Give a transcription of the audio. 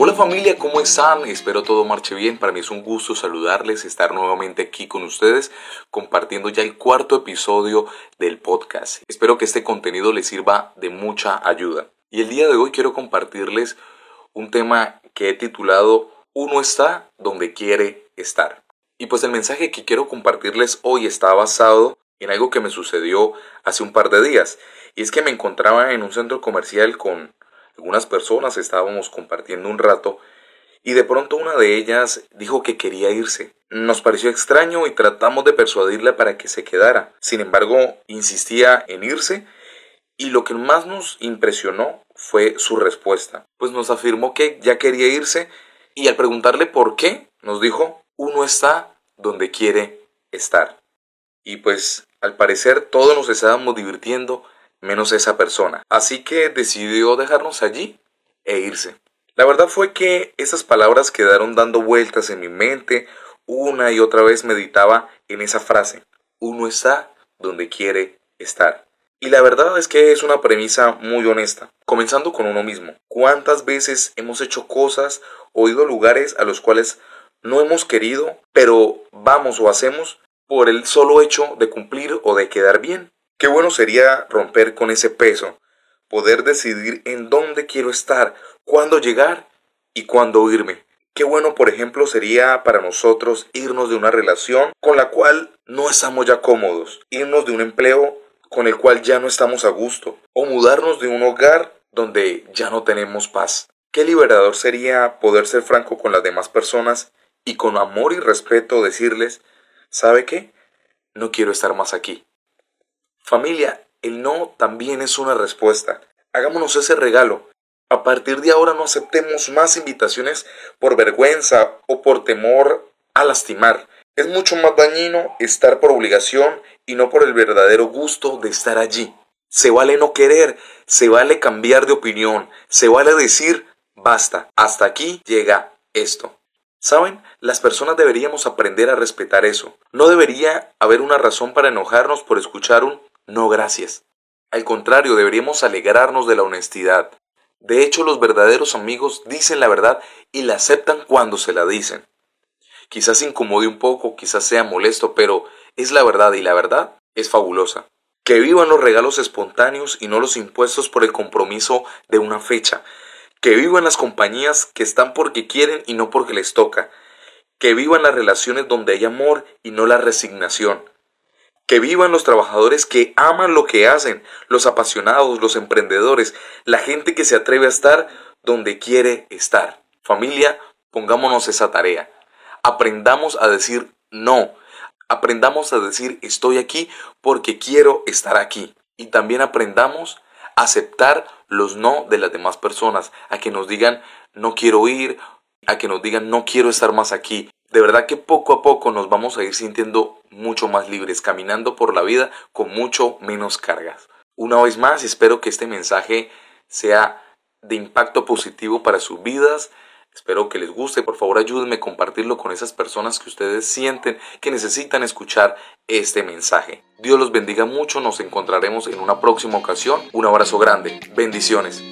Hola familia, ¿cómo están? Espero todo marche bien. Para mí es un gusto saludarles, estar nuevamente aquí con ustedes compartiendo ya el cuarto episodio del podcast. Espero que este contenido les sirva de mucha ayuda. Y el día de hoy quiero compartirles un tema que he titulado Uno está donde quiere estar. Y pues el mensaje que quiero compartirles hoy está basado en algo que me sucedió hace un par de días. Y es que me encontraba en un centro comercial con algunas personas, estábamos compartiendo un rato y de pronto una de ellas dijo que quería irse. Nos pareció extraño y tratamos de persuadirla para que se quedara. Sin embargo, insistía en irse y lo que más nos impresionó fue su respuesta, pues nos afirmó que ya quería irse y al preguntarle por qué, nos dijo, uno está donde quiere estar. Y pues al parecer todos nos estábamos divirtiendo menos esa persona. Así que decidió dejarnos allí e irse. La verdad fue que esas palabras quedaron dando vueltas en mi mente. Una y otra vez meditaba en esa frase. Uno está donde quiere estar. Y la verdad es que es una premisa muy honesta, comenzando con uno mismo. ¿Cuántas veces hemos hecho cosas o ido a lugares a los cuales no hemos querido, pero vamos o hacemos por el solo hecho de cumplir o de quedar bien? Qué bueno sería romper con ese peso, poder decidir en dónde quiero estar, cuándo llegar y cuándo irme. Qué bueno, por ejemplo, sería para nosotros irnos de una relación con la cual no estamos ya cómodos, irnos de un empleo con el cual ya no estamos a gusto, o mudarnos de un hogar donde ya no tenemos paz. Qué liberador sería poder ser franco con las demás personas y con amor y respeto decirles, ¿sabe qué? No quiero estar más aquí. Familia, el no también es una respuesta. Hagámonos ese regalo. A partir de ahora no aceptemos más invitaciones por vergüenza o por temor a lastimar. Es mucho más dañino estar por obligación y no por el verdadero gusto de estar allí. Se vale no querer, se vale cambiar de opinión, se vale decir basta, hasta aquí llega esto. ¿Saben? Las personas deberíamos aprender a respetar eso. No debería haber una razón para enojarnos por escuchar un no gracias. Al contrario, deberíamos alegrarnos de la honestidad. De hecho, los verdaderos amigos dicen la verdad y la aceptan cuando se la dicen. Quizás incomode un poco, quizás sea molesto, pero es la verdad y la verdad es fabulosa. Que vivan los regalos espontáneos y no los impuestos por el compromiso de una fecha. Que vivan las compañías que están porque quieren y no porque les toca. Que vivan las relaciones donde hay amor y no la resignación que vivan los trabajadores que aman lo que hacen, los apasionados, los emprendedores, la gente que se atreve a estar donde quiere estar. Familia, pongámonos esa tarea. Aprendamos a decir no. Aprendamos a decir estoy aquí porque quiero estar aquí. Y también aprendamos a aceptar los no de las demás personas, a que nos digan no quiero ir, a que nos digan no quiero estar más aquí, de verdad que poco a poco nos vamos a ir sintiendo mucho más libres, caminando por la vida con mucho menos cargas. Una vez más, espero que este mensaje sea de impacto positivo para sus vidas. Espero que les guste. Por favor, ayúdenme a compartirlo con esas personas que ustedes sienten que necesitan escuchar este mensaje. Dios los bendiga mucho. Nos encontraremos en una próxima ocasión. Un abrazo grande. Bendiciones.